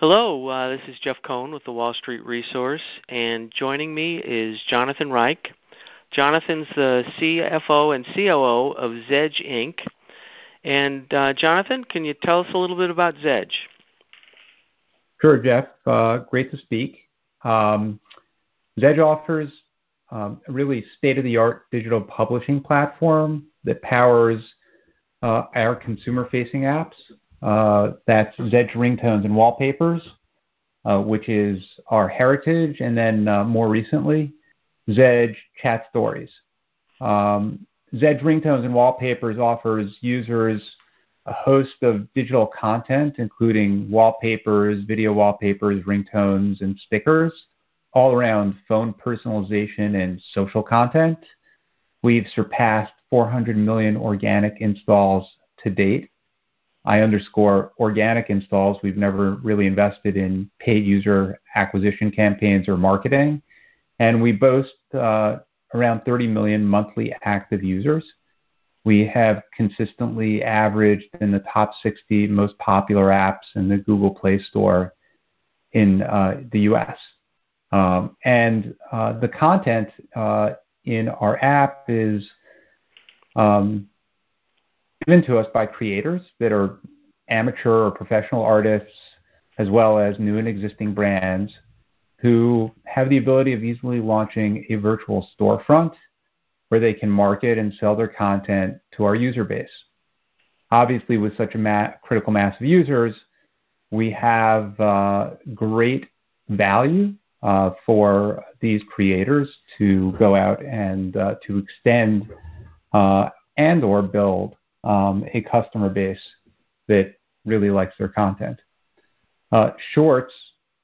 Hello, uh, this is Jeff Cohn with the Wall Street Resource, and joining me is Jonathan Reich. Jonathan's the CFO and COO of Zedge Inc. And uh, Jonathan, can you tell us a little bit about Zedge? Sure, Jeff. Uh, great to speak. Um, Zedge offers um, a really state-of-the-art digital publishing platform that powers uh, our consumer-facing apps uh, that's Zedge ringtones and wallpapers, uh, which is our heritage, and then uh, more recently, Zedge chat stories. Um, Zedge ringtones and wallpapers offers users a host of digital content, including wallpapers, video wallpapers, ringtones, and stickers, all around phone personalization and social content. We've surpassed 400 million organic installs to date. I underscore organic installs. We've never really invested in paid user acquisition campaigns or marketing. And we boast uh, around 30 million monthly active users. We have consistently averaged in the top 60 most popular apps in the Google Play Store in uh, the US. Um, and uh, the content uh, in our app is um, given to us by creators that are amateur or professional artists, as well as new and existing brands who have the ability of easily launching a virtual storefront where they can market and sell their content to our user base. Obviously, with such a ma- critical mass of users, we have uh, great value uh, for these creators to go out and uh, to extend uh, and or build um, a customer base that really likes their content. Uh, Shorts,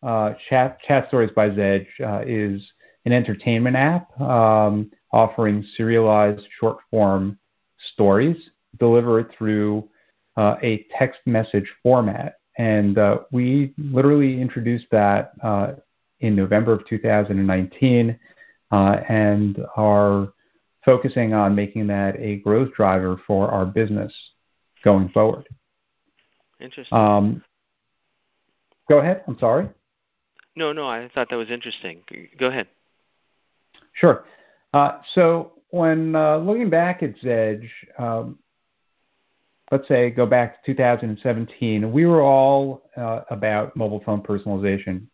uh, Chat, Chat Stories by Zedge, uh, is an entertainment app um, offering serialized short form stories delivered through uh, a text message format. And uh, we literally introduced that uh, in November of 2019 and are focusing on making that a growth driver for our business going forward. Interesting. Um, go ahead. I'm sorry. No, no, I thought that was interesting. Go ahead. Sure. Uh, so when uh, looking back at Zedge, um, let's say go back to 2017, we were all uh, about mobile phone personalization,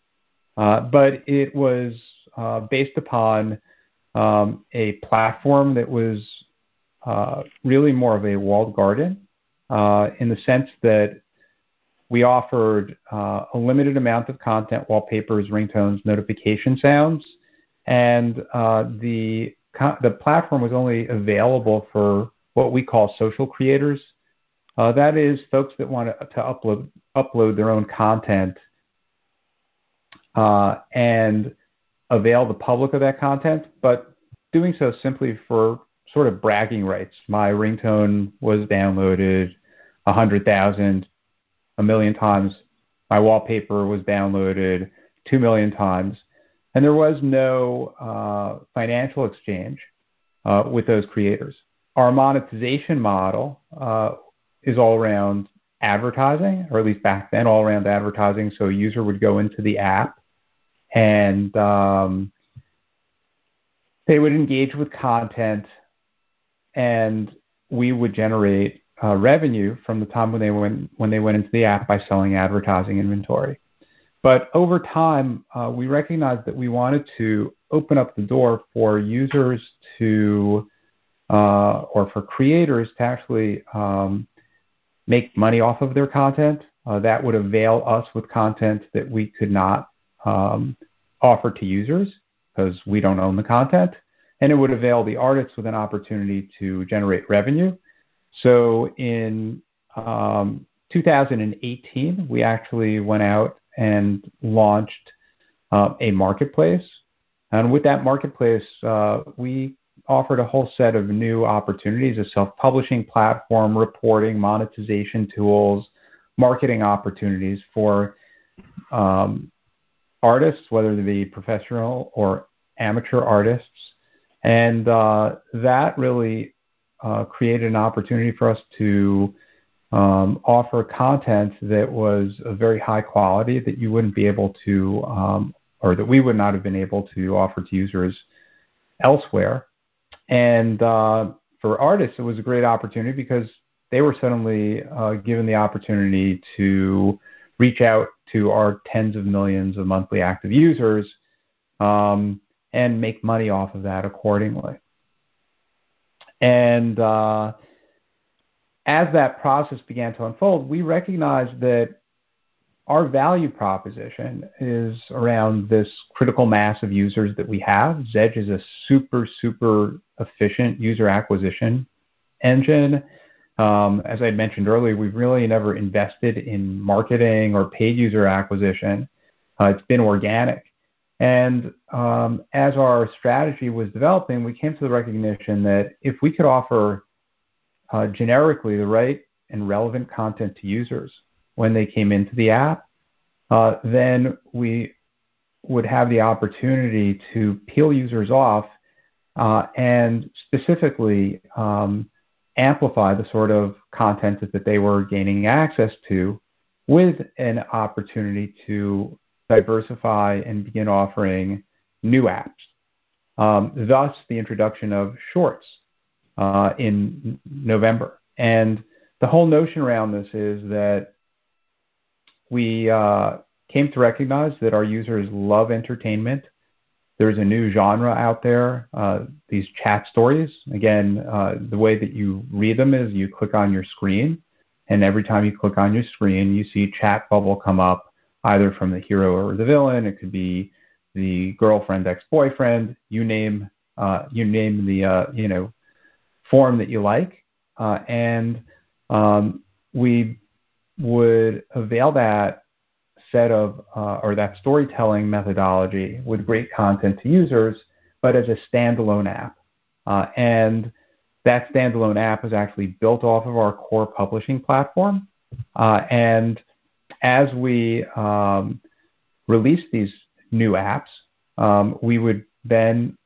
uh, but it was uh, based upon um, a platform that was uh, really more of a walled garden uh, in the sense that we offered uh, a limited amount of content, wallpapers, ringtones, notification sounds, and uh, the the platform was only available for what we call social creators. Uh, that is, folks that want to, to upload upload their own content uh, and avail the public of that content, but doing so simply for sort of bragging rights. My ringtone was downloaded 100,000, a million times. My wallpaper was downloaded 2 million times. And there was no uh, financial exchange uh, with those creators. Our monetization model uh, is all around advertising, or at least back then, all around advertising. So a user would go into the app and um, they would engage with content, and we would generate uh, revenue from the time when they went when they went into the app by selling advertising inventory. But over time, uh, we recognized that we wanted to open up the door for users to uh, or for creators to actually um, make money off of their content. Uh, that would avail us with content that we could not um, offer to users because we don't own the content, and it would avail the artists with an opportunity to generate revenue. So in um, 2018, we actually went out and launched uh, a marketplace. And with that marketplace, uh, we offered a whole set of new opportunities a self publishing platform, reporting, monetization tools, marketing opportunities for um, artists, whether they be professional or amateur artists. And uh, that really uh, created an opportunity for us to um, offer content that was of very high quality that you wouldn't be able to, um, or that we would not have been able to offer to users elsewhere. And uh, for artists, it was a great opportunity because they were suddenly uh, given the opportunity to reach out to our tens of millions of monthly active users um, and make money off of that accordingly. And uh, as that process began to unfold, we recognized that our value proposition is around this critical mass of users that we have. Zedge is a super, super efficient user acquisition engine. Um, as I mentioned earlier, we've really never invested in marketing or paid user acquisition. Uh, it's been organic. And um, as our strategy was developing, we came to the recognition that if we could offer uh, generically the right and relevant content to users when they came into the app, uh, then we would have the opportunity to peel users off and specifically um, amplify the sort of content that they were gaining access to with an opportunity to diversify and begin offering new apps. Um, thus, the introduction of Shorts uh, in November. And the whole notion around this is that we uh, came to recognize that our users love entertainment. There's a new genre out there, uh, these chat stories. Again, uh, the way that you read them is you click on your screen, and every time you click on your screen, you see chat bubble come up either from the hero or the villain. It could be the girlfriend, ex-boyfriend. You name uh, you name the uh, you know form that you like, uh, and um, we would avail that set of uh, or that storytelling methodology with great content to users, but as a standalone app. Uh, and that standalone app is actually built off of our core publishing platform. Uh, and as we um, release these new apps, um, we would then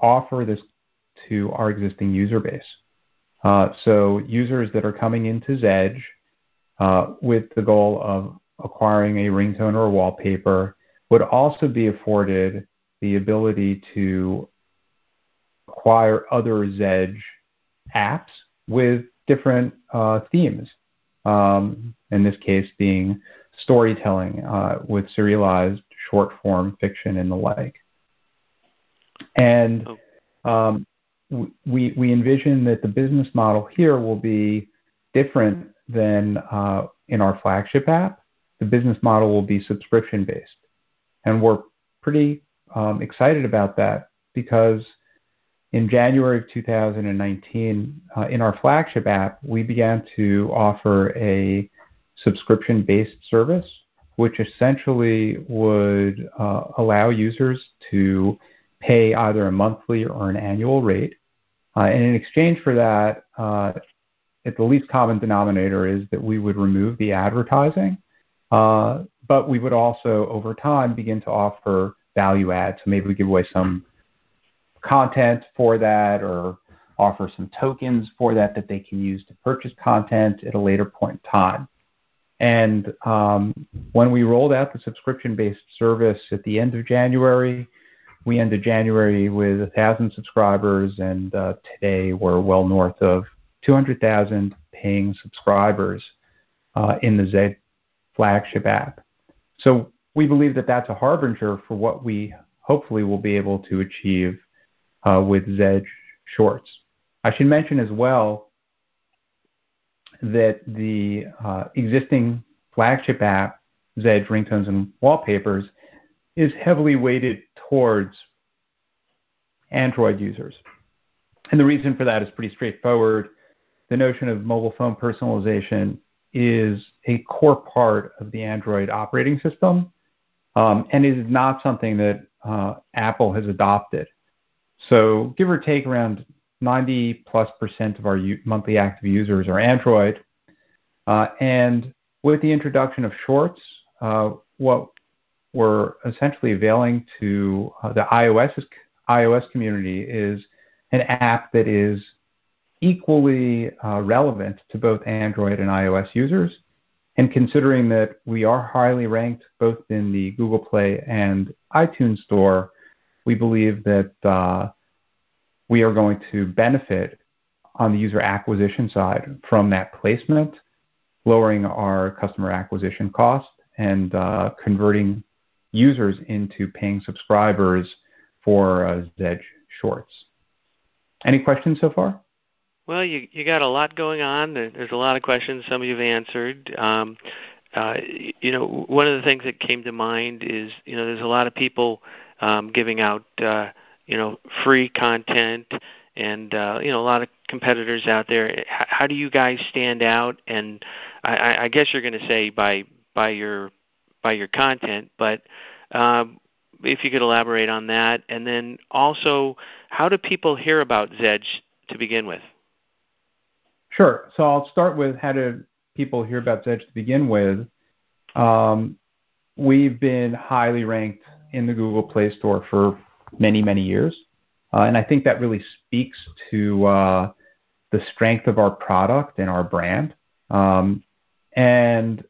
offer this to our existing user base. Uh, so users that are coming into Zedge uh, with the goal of acquiring a ringtone or a wallpaper would also be afforded the ability to acquire other Zedge apps with different uh, themes. Um, in this case, being storytelling uh, with serialized short form fiction and the like. And oh. um, we, we envision that the business model here will be different than uh, in our flagship app. The business model will be subscription based. And we're pretty um, excited about that because in January of 2019, uh, in our flagship app, we began to offer a subscription based service, which essentially would uh, allow users to pay either a monthly or an annual rate. Uh, and in exchange for that, uh, at the least common denominator is that we would remove the advertising, but we would also, over time, begin to offer value add. So maybe we give away some content for that or offer some tokens for that that they can use to purchase content at a later point in time. And um, when we rolled out the subscription-based service at the end of January, we ended January with 1,000 subscribers, and uh, today we're well north of 200,000 paying subscribers uh, in the Zedge flagship app. So we believe that that's a harbinger for what we hopefully will be able to achieve uh, with Zedge Shorts. I should mention as well that the uh, existing flagship app, Zedge Ringtones and Wallpapers, is heavily weighted towards Android users. And the reason for that is pretty straightforward. The notion of mobile phone personalization is a core part of the Android operating system, um, and is not something that uh, Apple has adopted. So, give or take around 90 plus percent of our monthly active users are Android. Uh, and with the introduction of Shorts, uh, what we're essentially availing to the iOS iOS community is an app that is equally uh, relevant to both Android and iOS users. And considering that we are highly ranked both in the Google Play and iTunes Store, we believe that uh, we are going to benefit on the user acquisition side from that placement, lowering our customer acquisition cost and uh, converting users into paying subscribers for Zedge Shorts. Any questions so far? Well, you you got a lot going on. There's a lot of questions. Some of you've answered. Um, uh, you know, one of the things that came to mind is you know there's a lot of people um, giving out uh, you know free content, and uh, you know a lot of competitors out there. How, do you guys stand out? And I, I guess you're going to say by by your by your content, but um, if you could elaborate on that, and then also how do people hear about Zedge to begin with? Sure. So I'll start with how do people hear about Zedge to begin with. Um, we've been highly ranked in the Google Play Store for many, many years. Uh, and I think that really speaks to uh, the strength of our product and our brand. Um, and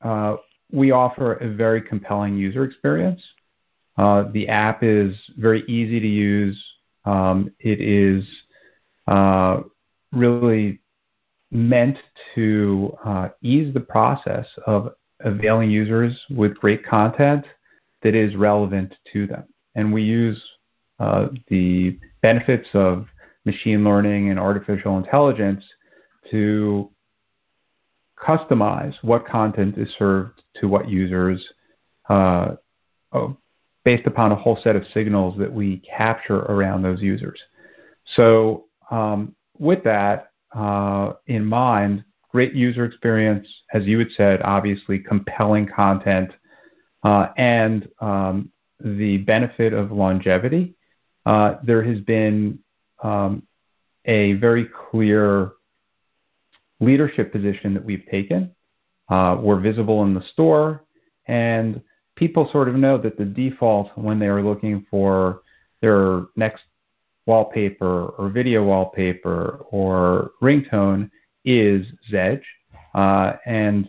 uh, we offer a very compelling user experience. Uh, the app is very easy to use. Um, it is uh, really meant to uh, ease the process of availing users with great content that is relevant to them. And we use uh, the benefits of machine learning and artificial intelligence to customize what content is served to what users uh, oh, based upon a whole set of signals that we capture around those users. So, um, with that, in mind, great user experience, as you had said, obviously compelling content, uh, and um, the benefit of longevity. Uh, there has been um, a very clear leadership position that we've taken. Uh, we're visible in the store, and people sort of know that the default when they are looking for their next wallpaper or video wallpaper or ringtone is Zedge. Uh, and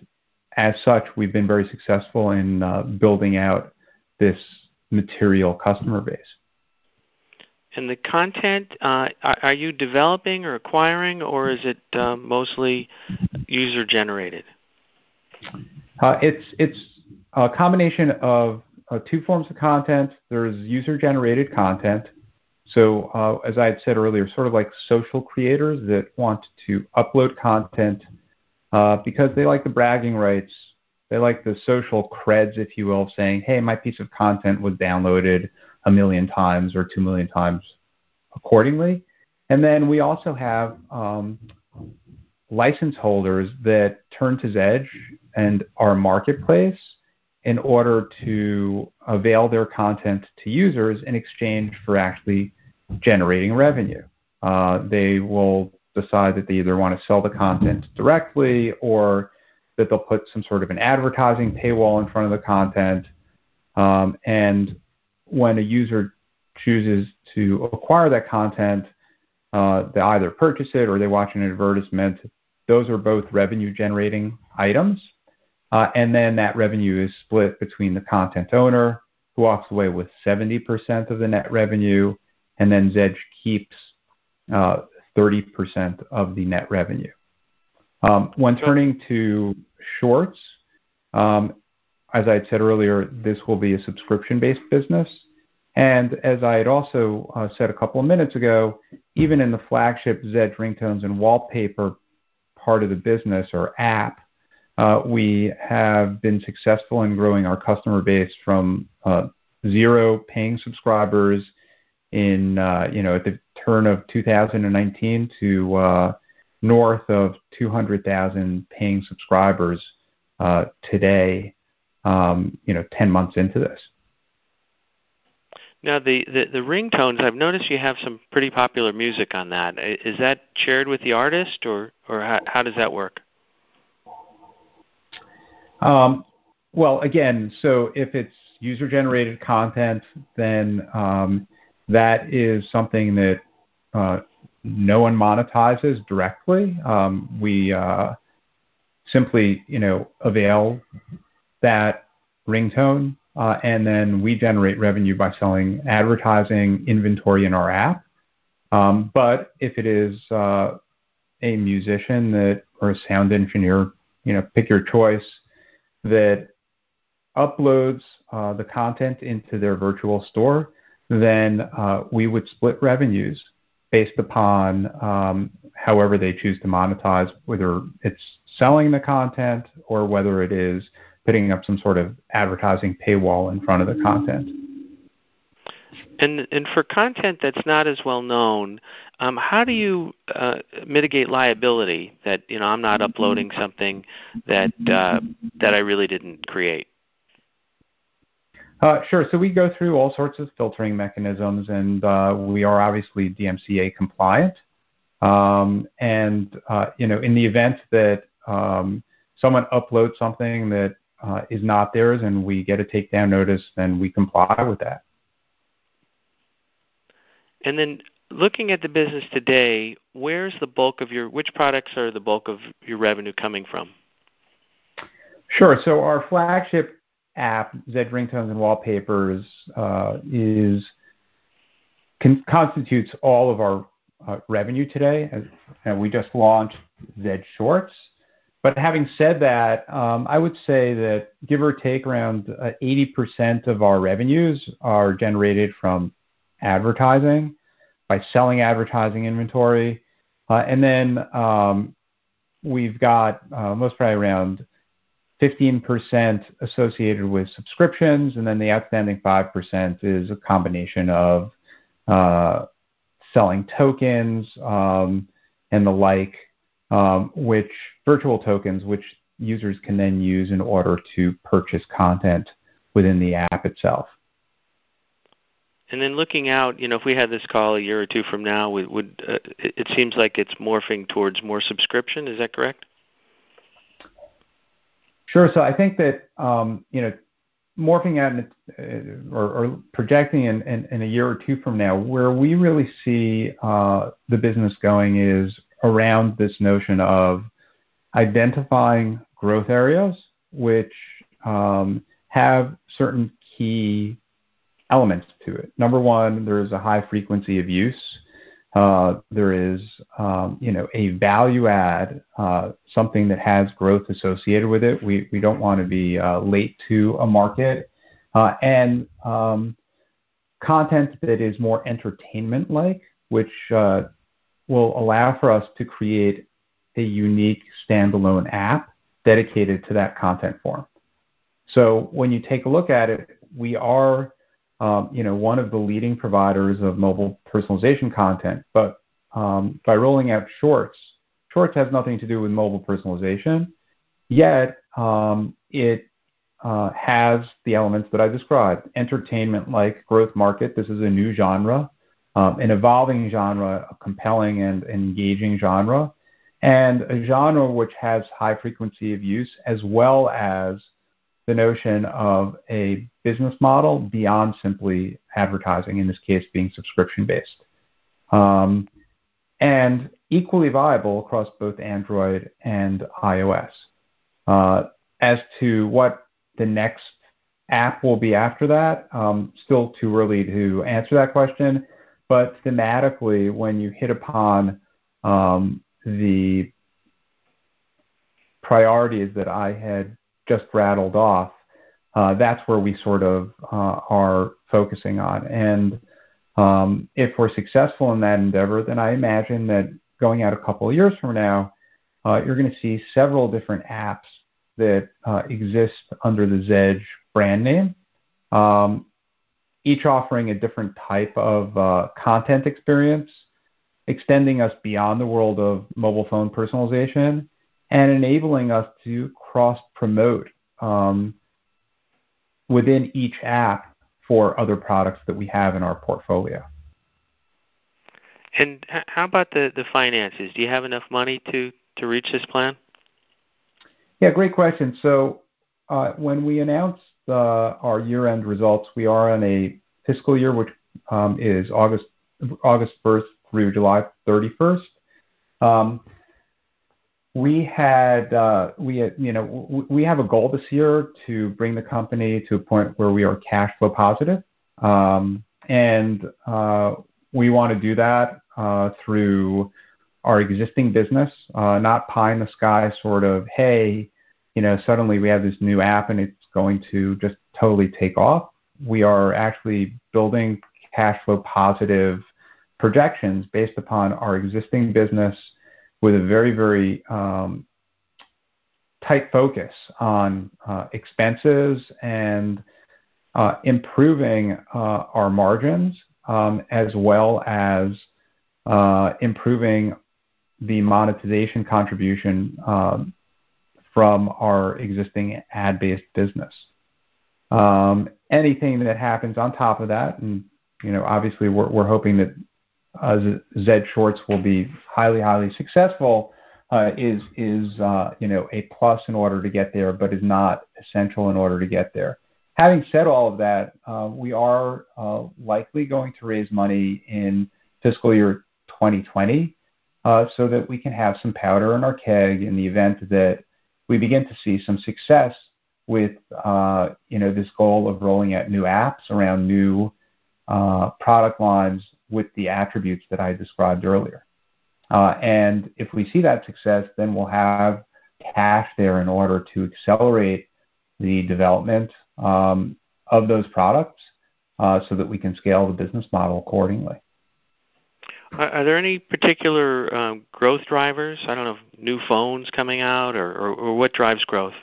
as such, we've been very successful in uh, building out this material customer base. And the content, uh, are you developing or acquiring, or is it uh, mostly user generated? Uh, it's it's a combination of uh, two forms of content. There's user generated content, so, uh, as I had said earlier, sort of like social creators that want to upload content uh, because they like the bragging rights, they like the social creds, if you will, saying, hey, my piece of content was downloaded a million times or two million times accordingly. And then we also have um, license holders that turn to Zedge and our marketplace in order to avail their content to users in exchange for actually generating revenue. Uh, they will decide that they either want to sell the content directly or that they'll put some sort of an advertising paywall in front of the content. Um, and when a user chooses to acquire that content, uh, they either purchase it or they watch an advertisement. Those are both revenue generating items. Uh, and then that revenue is split between the content owner, who walks away with 70% of the net revenue, and then Zedge keeps uh, 30% of the net revenue. Um, when turning to Shorts, um, as I had said earlier, this will be a subscription-based business. And as I had also uh, said a couple of minutes ago, even in the flagship Zedge ringtones and wallpaper part of the business or app, uh, we have been successful in growing our customer base from uh, zero paying subscribers in uh, you know at the turn of 2019 to uh, north of 200,000 paying subscribers uh, today. Um, you know, 10 months into this. Now the, the the ringtones, I've noticed you have some pretty popular music on that. Is that shared with the artist, or or how, how does that work? Um, well, again, so if it's user generated content, then um, that is something that uh, no one monetizes directly. Um, we uh, simply, you know, avail that ringtone, uh, and then we generate revenue by selling advertising inventory in our app. Um, but if it is uh, a musician that or a sound engineer, you know, pick your choice, that uploads uh, the content into their virtual store, then uh, we would split revenues based upon um, however they choose to monetize, whether it's selling the content or whether it is putting up some sort of advertising paywall in front of the content. And and for content that's not as well known, um, how do you uh, mitigate liability? That you know, I'm not uploading something that uh, that I really didn't create. Uh, sure. So we go through all sorts of filtering mechanisms, and uh, we are obviously DMCA compliant. Um, and uh, you know, in the event that um, someone uploads something that uh, is not theirs, and we get a takedown notice, then we comply with that. And then, looking at the business today, where's the bulk of your which products are the bulk of your revenue coming from? Sure. So our flagship app, Zedge Ringtones and Wallpapers, uh, is con- constitutes all of our uh, revenue today. And we just launched Zedge Shorts. But having said that, um, I would say that give or take around uh, 80% of our revenues are generated from advertising by selling advertising inventory. Uh, and then um, we've got uh, most probably around 15% associated with subscriptions, and then the outstanding 5% is a combination of uh, selling tokens um, and the like, um, which virtual tokens, which users can then use in order to purchase content within the app itself. And then looking out, you know, if we had this call a year or two from now, would, uh, it seems like it's morphing towards more subscription. Is that correct? Sure. So I think that, um, you know, morphing out uh, or projecting in a year or two from now, where we really see uh, the business going is around this notion of identifying growth areas which um, have certain key elements to it. Number one, there's a high frequency of use. Uh, there is, um, you know, a value add, uh, something that has growth associated with it. We we don't want to be uh, late to a market, and um, content that is more entertainment like, which will allow for us to create a unique standalone app dedicated to that content form. So when you take a look at it, we are you know, one of the leading providers of mobile personalization content. But um, by rolling out Shorts, Shorts has nothing to do with mobile personalization, yet um, it uh, has the elements that I described. Entertainment-like growth market. This is a new genre, um, an evolving genre, a compelling and engaging genre, and a genre which has high frequency of use as well as the notion of a business model beyond simply advertising, in this case being subscription based. Um, and equally viable across both Android and iOS. Uh, as to what the next app will be after that, um, still too early to answer that question. But thematically, when you hit upon um, the priorities that I had just rattled off, uh, that's where we sort of uh, are focusing on. And um, if we're successful in that endeavor, then I imagine that going out a couple of years from now, uh, you're going to see several different apps that uh, exist under the Zedge brand name, um, each offering a different type of uh, content experience, extending us beyond the world of mobile phone personalization and enabling us to cross promote um, within each app for other products that we have in our portfolio. And how about the, the finances? Do you have enough money to, to reach this plan? Yeah, great question. So uh, when we announced uh, our year-end results, we are on a fiscal year which um, is August August 1st through July 31st. We had, uh, we you know, we have a goal this year to bring the company to a point where we are cash flow positive. Um, and uh, we want to do that uh, through our existing business, uh, not pie in the sky sort of, hey, you know, suddenly we have this new app and it's going to just totally take off. We are actually building cash flow positive projections based upon our existing business with a very, very um, tight focus on uh, expenses and uh, improving uh, our margins, um, as well as improving the monetization contribution um, from our existing ad-based business. Anything that happens on top of that, and you know, obviously we're hoping that Zedge Shorts will be highly, highly successful, is is you know, a plus in order to get there, but is not essential in order to get there. Having said all of that, uh, we are uh, likely going to raise money in fiscal year 2020 uh, so that we can have some powder in our keg in the event that we begin to see some success with you know this goal of rolling out new apps around new product lines with the attributes that I described earlier. And if we see that success, then we'll have cash there in order to accelerate the development um, of those products uh, so that we can scale the business model accordingly. Are there any particular um, growth drivers? I don't know, new phones coming out or, or, or what drives growth?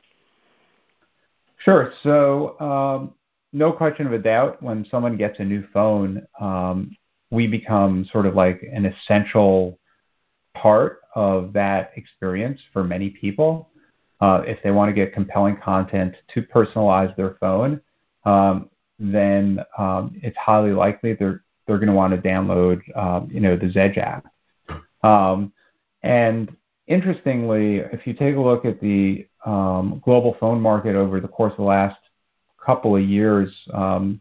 Sure. No question of a doubt, when someone gets a new phone, um, we become sort of like an essential part of that experience for many people uh, if they want to get compelling content to personalize their phone, um, then um, it's highly likely they're they're going to want to download um, you know the Zedge app. Um, and interestingly, if you take a look at the um, global phone market over the course of the last couple of years, um,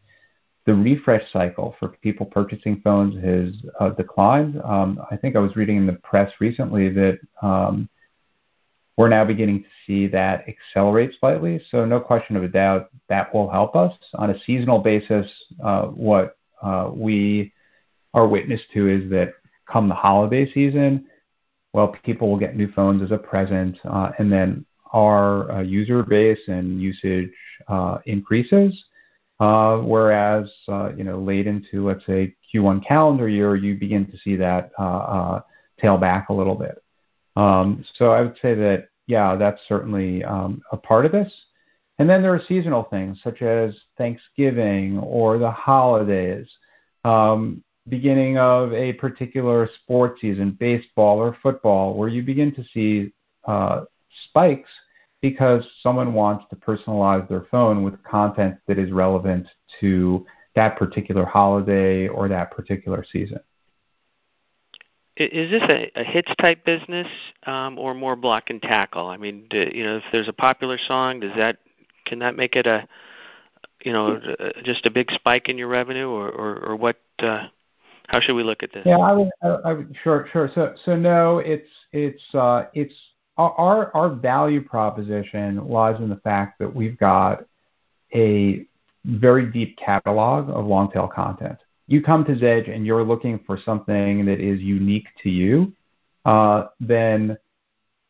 the refresh cycle for people purchasing phones has uh, declined. Um, I think I was reading in the press recently that um, we're now beginning to see that accelerate slightly. So no question of a doubt that will help us. On a seasonal basis, uh, what uh, we are witness to is that come the holiday season, well, people will get new phones as a present, uh, and then our uh, user base and usage increases. Uh, whereas, uh, you know, late into, let's say, Q1 calendar year, you begin to see that tail back a little bit. Um, so I would say that, yeah, that's certainly um, a part of this. And then there are seasonal things such as Thanksgiving or the holidays, um, beginning of a particular sports season, baseball or football, where you begin to see uh, spikes because someone wants to personalize their phone with content that is relevant to that particular holiday or that particular season. Is this a, a hits type business um, or more block and tackle? I mean, do, you know, if there's a popular song, does that can that make it a you know just a big spike in your revenue, or or, or what? Uh, how should we look at this? Yeah, I would, I would sure, sure. So so no, it's it's uh, it's our our value proposition lies in the fact that we've got a very deep catalog of long tail content you come to Zedge and you're looking for something that is unique to you, uh, then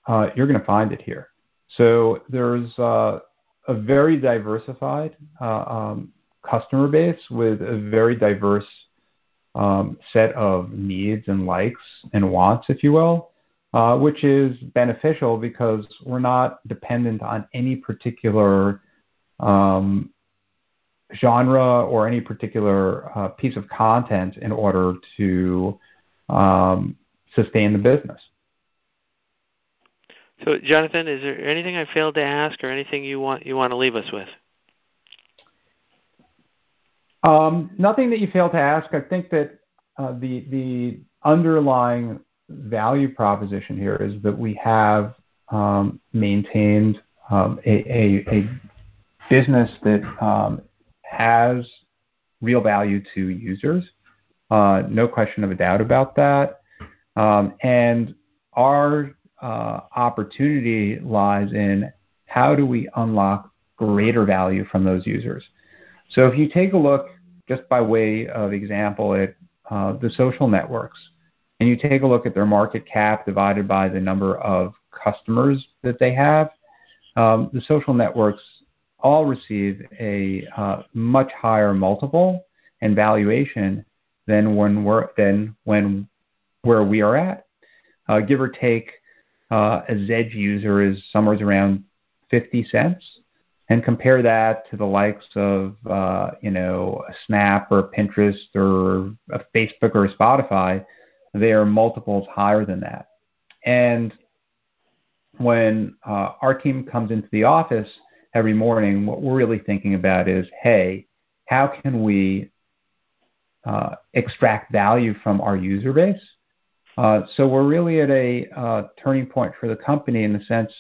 uh, you're going to find it here. So there's uh, a very diversified um, customer base with a very diverse um, set of needs and likes and wants, if you will, which is beneficial because we're not dependent on any particular um, genre or any particular uh, piece of content in order to um, sustain the business. So, Jonathan, is there anything I failed to ask, or anything you want you want to leave us with? Um, nothing that you failed to ask. I think that uh, the the underlying value proposition here is that we have um, maintained um, a, a, a, business that um, has real value to users. Uh, no question of a doubt about that. Um, and our uh, opportunity lies in how do we unlock greater value from those users. So if you take a look, just by way of example, at uh, the social networks, and you take a look at their market cap divided by the number of customers that they have, um, the social networks all receive a uh, much higher multiple and valuation than when we're than when where we are at. Uh, give or take, uh, a Zedge user is somewhere around 50 cents, and compare that to the likes of uh, you know Snap or Pinterest or Facebook or Spotify. They are multiples higher than that. And when uh, our team comes into the office every morning, what we're really thinking about is, hey, how can we uh, extract value from our user base? Uh, so we're really at a uh, turning point for the company in the sense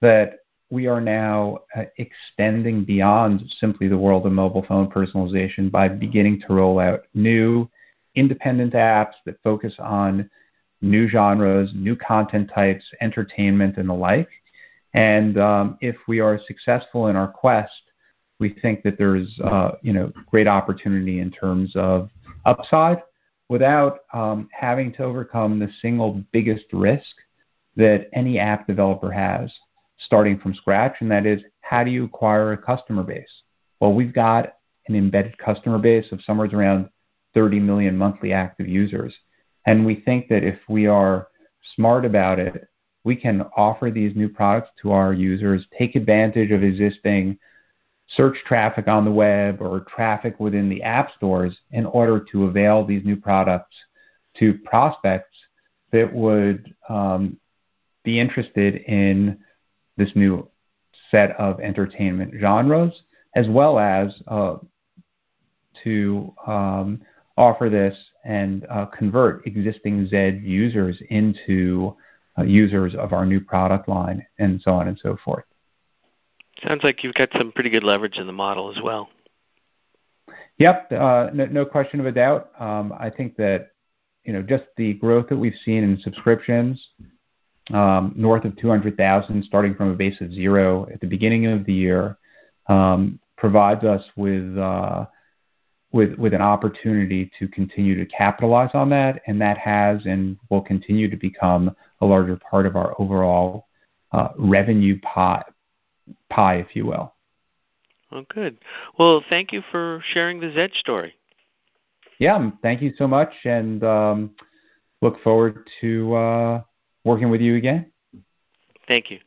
that we are now uh, extending beyond simply the world of mobile phone personalization by beginning to roll out new independent apps that focus on new genres, new content types, entertainment, and the like. And um, if we are successful in our quest, we think that there's uh, you know great opportunity in terms of upside without um, having to overcome the single biggest risk that any app developer has starting from scratch, and that is how do you acquire a customer base? Well, we've got an embedded customer base of somewhere around 30 million monthly active users. And we think that if we are smart about it, we can offer these new products to our users, take advantage of existing search traffic on the web or traffic within the app stores in order to avail these new products to prospects that would um, be interested in this new set of entertainment genres, as well as uh, to um, offer this and uh, convert existing Zedge users into uh, users of our new product line, and so on and so forth. Sounds like you've got some pretty good leverage in the model as well. Yep, uh, no, no, question of a doubt. Um, I think that you know just the growth that we've seen in subscriptions, um, north of 200,000, starting from a base of zero at the beginning of the year, um, provides us with uh, with with an opportunity to continue to capitalize on that, and that has and will continue to become a larger part of our overall uh, revenue pie, pie, if you will. Oh, good. Well, thank you for sharing the Zedge story. Yeah, thank you so much, and um, look forward to uh, working with you again. Thank you.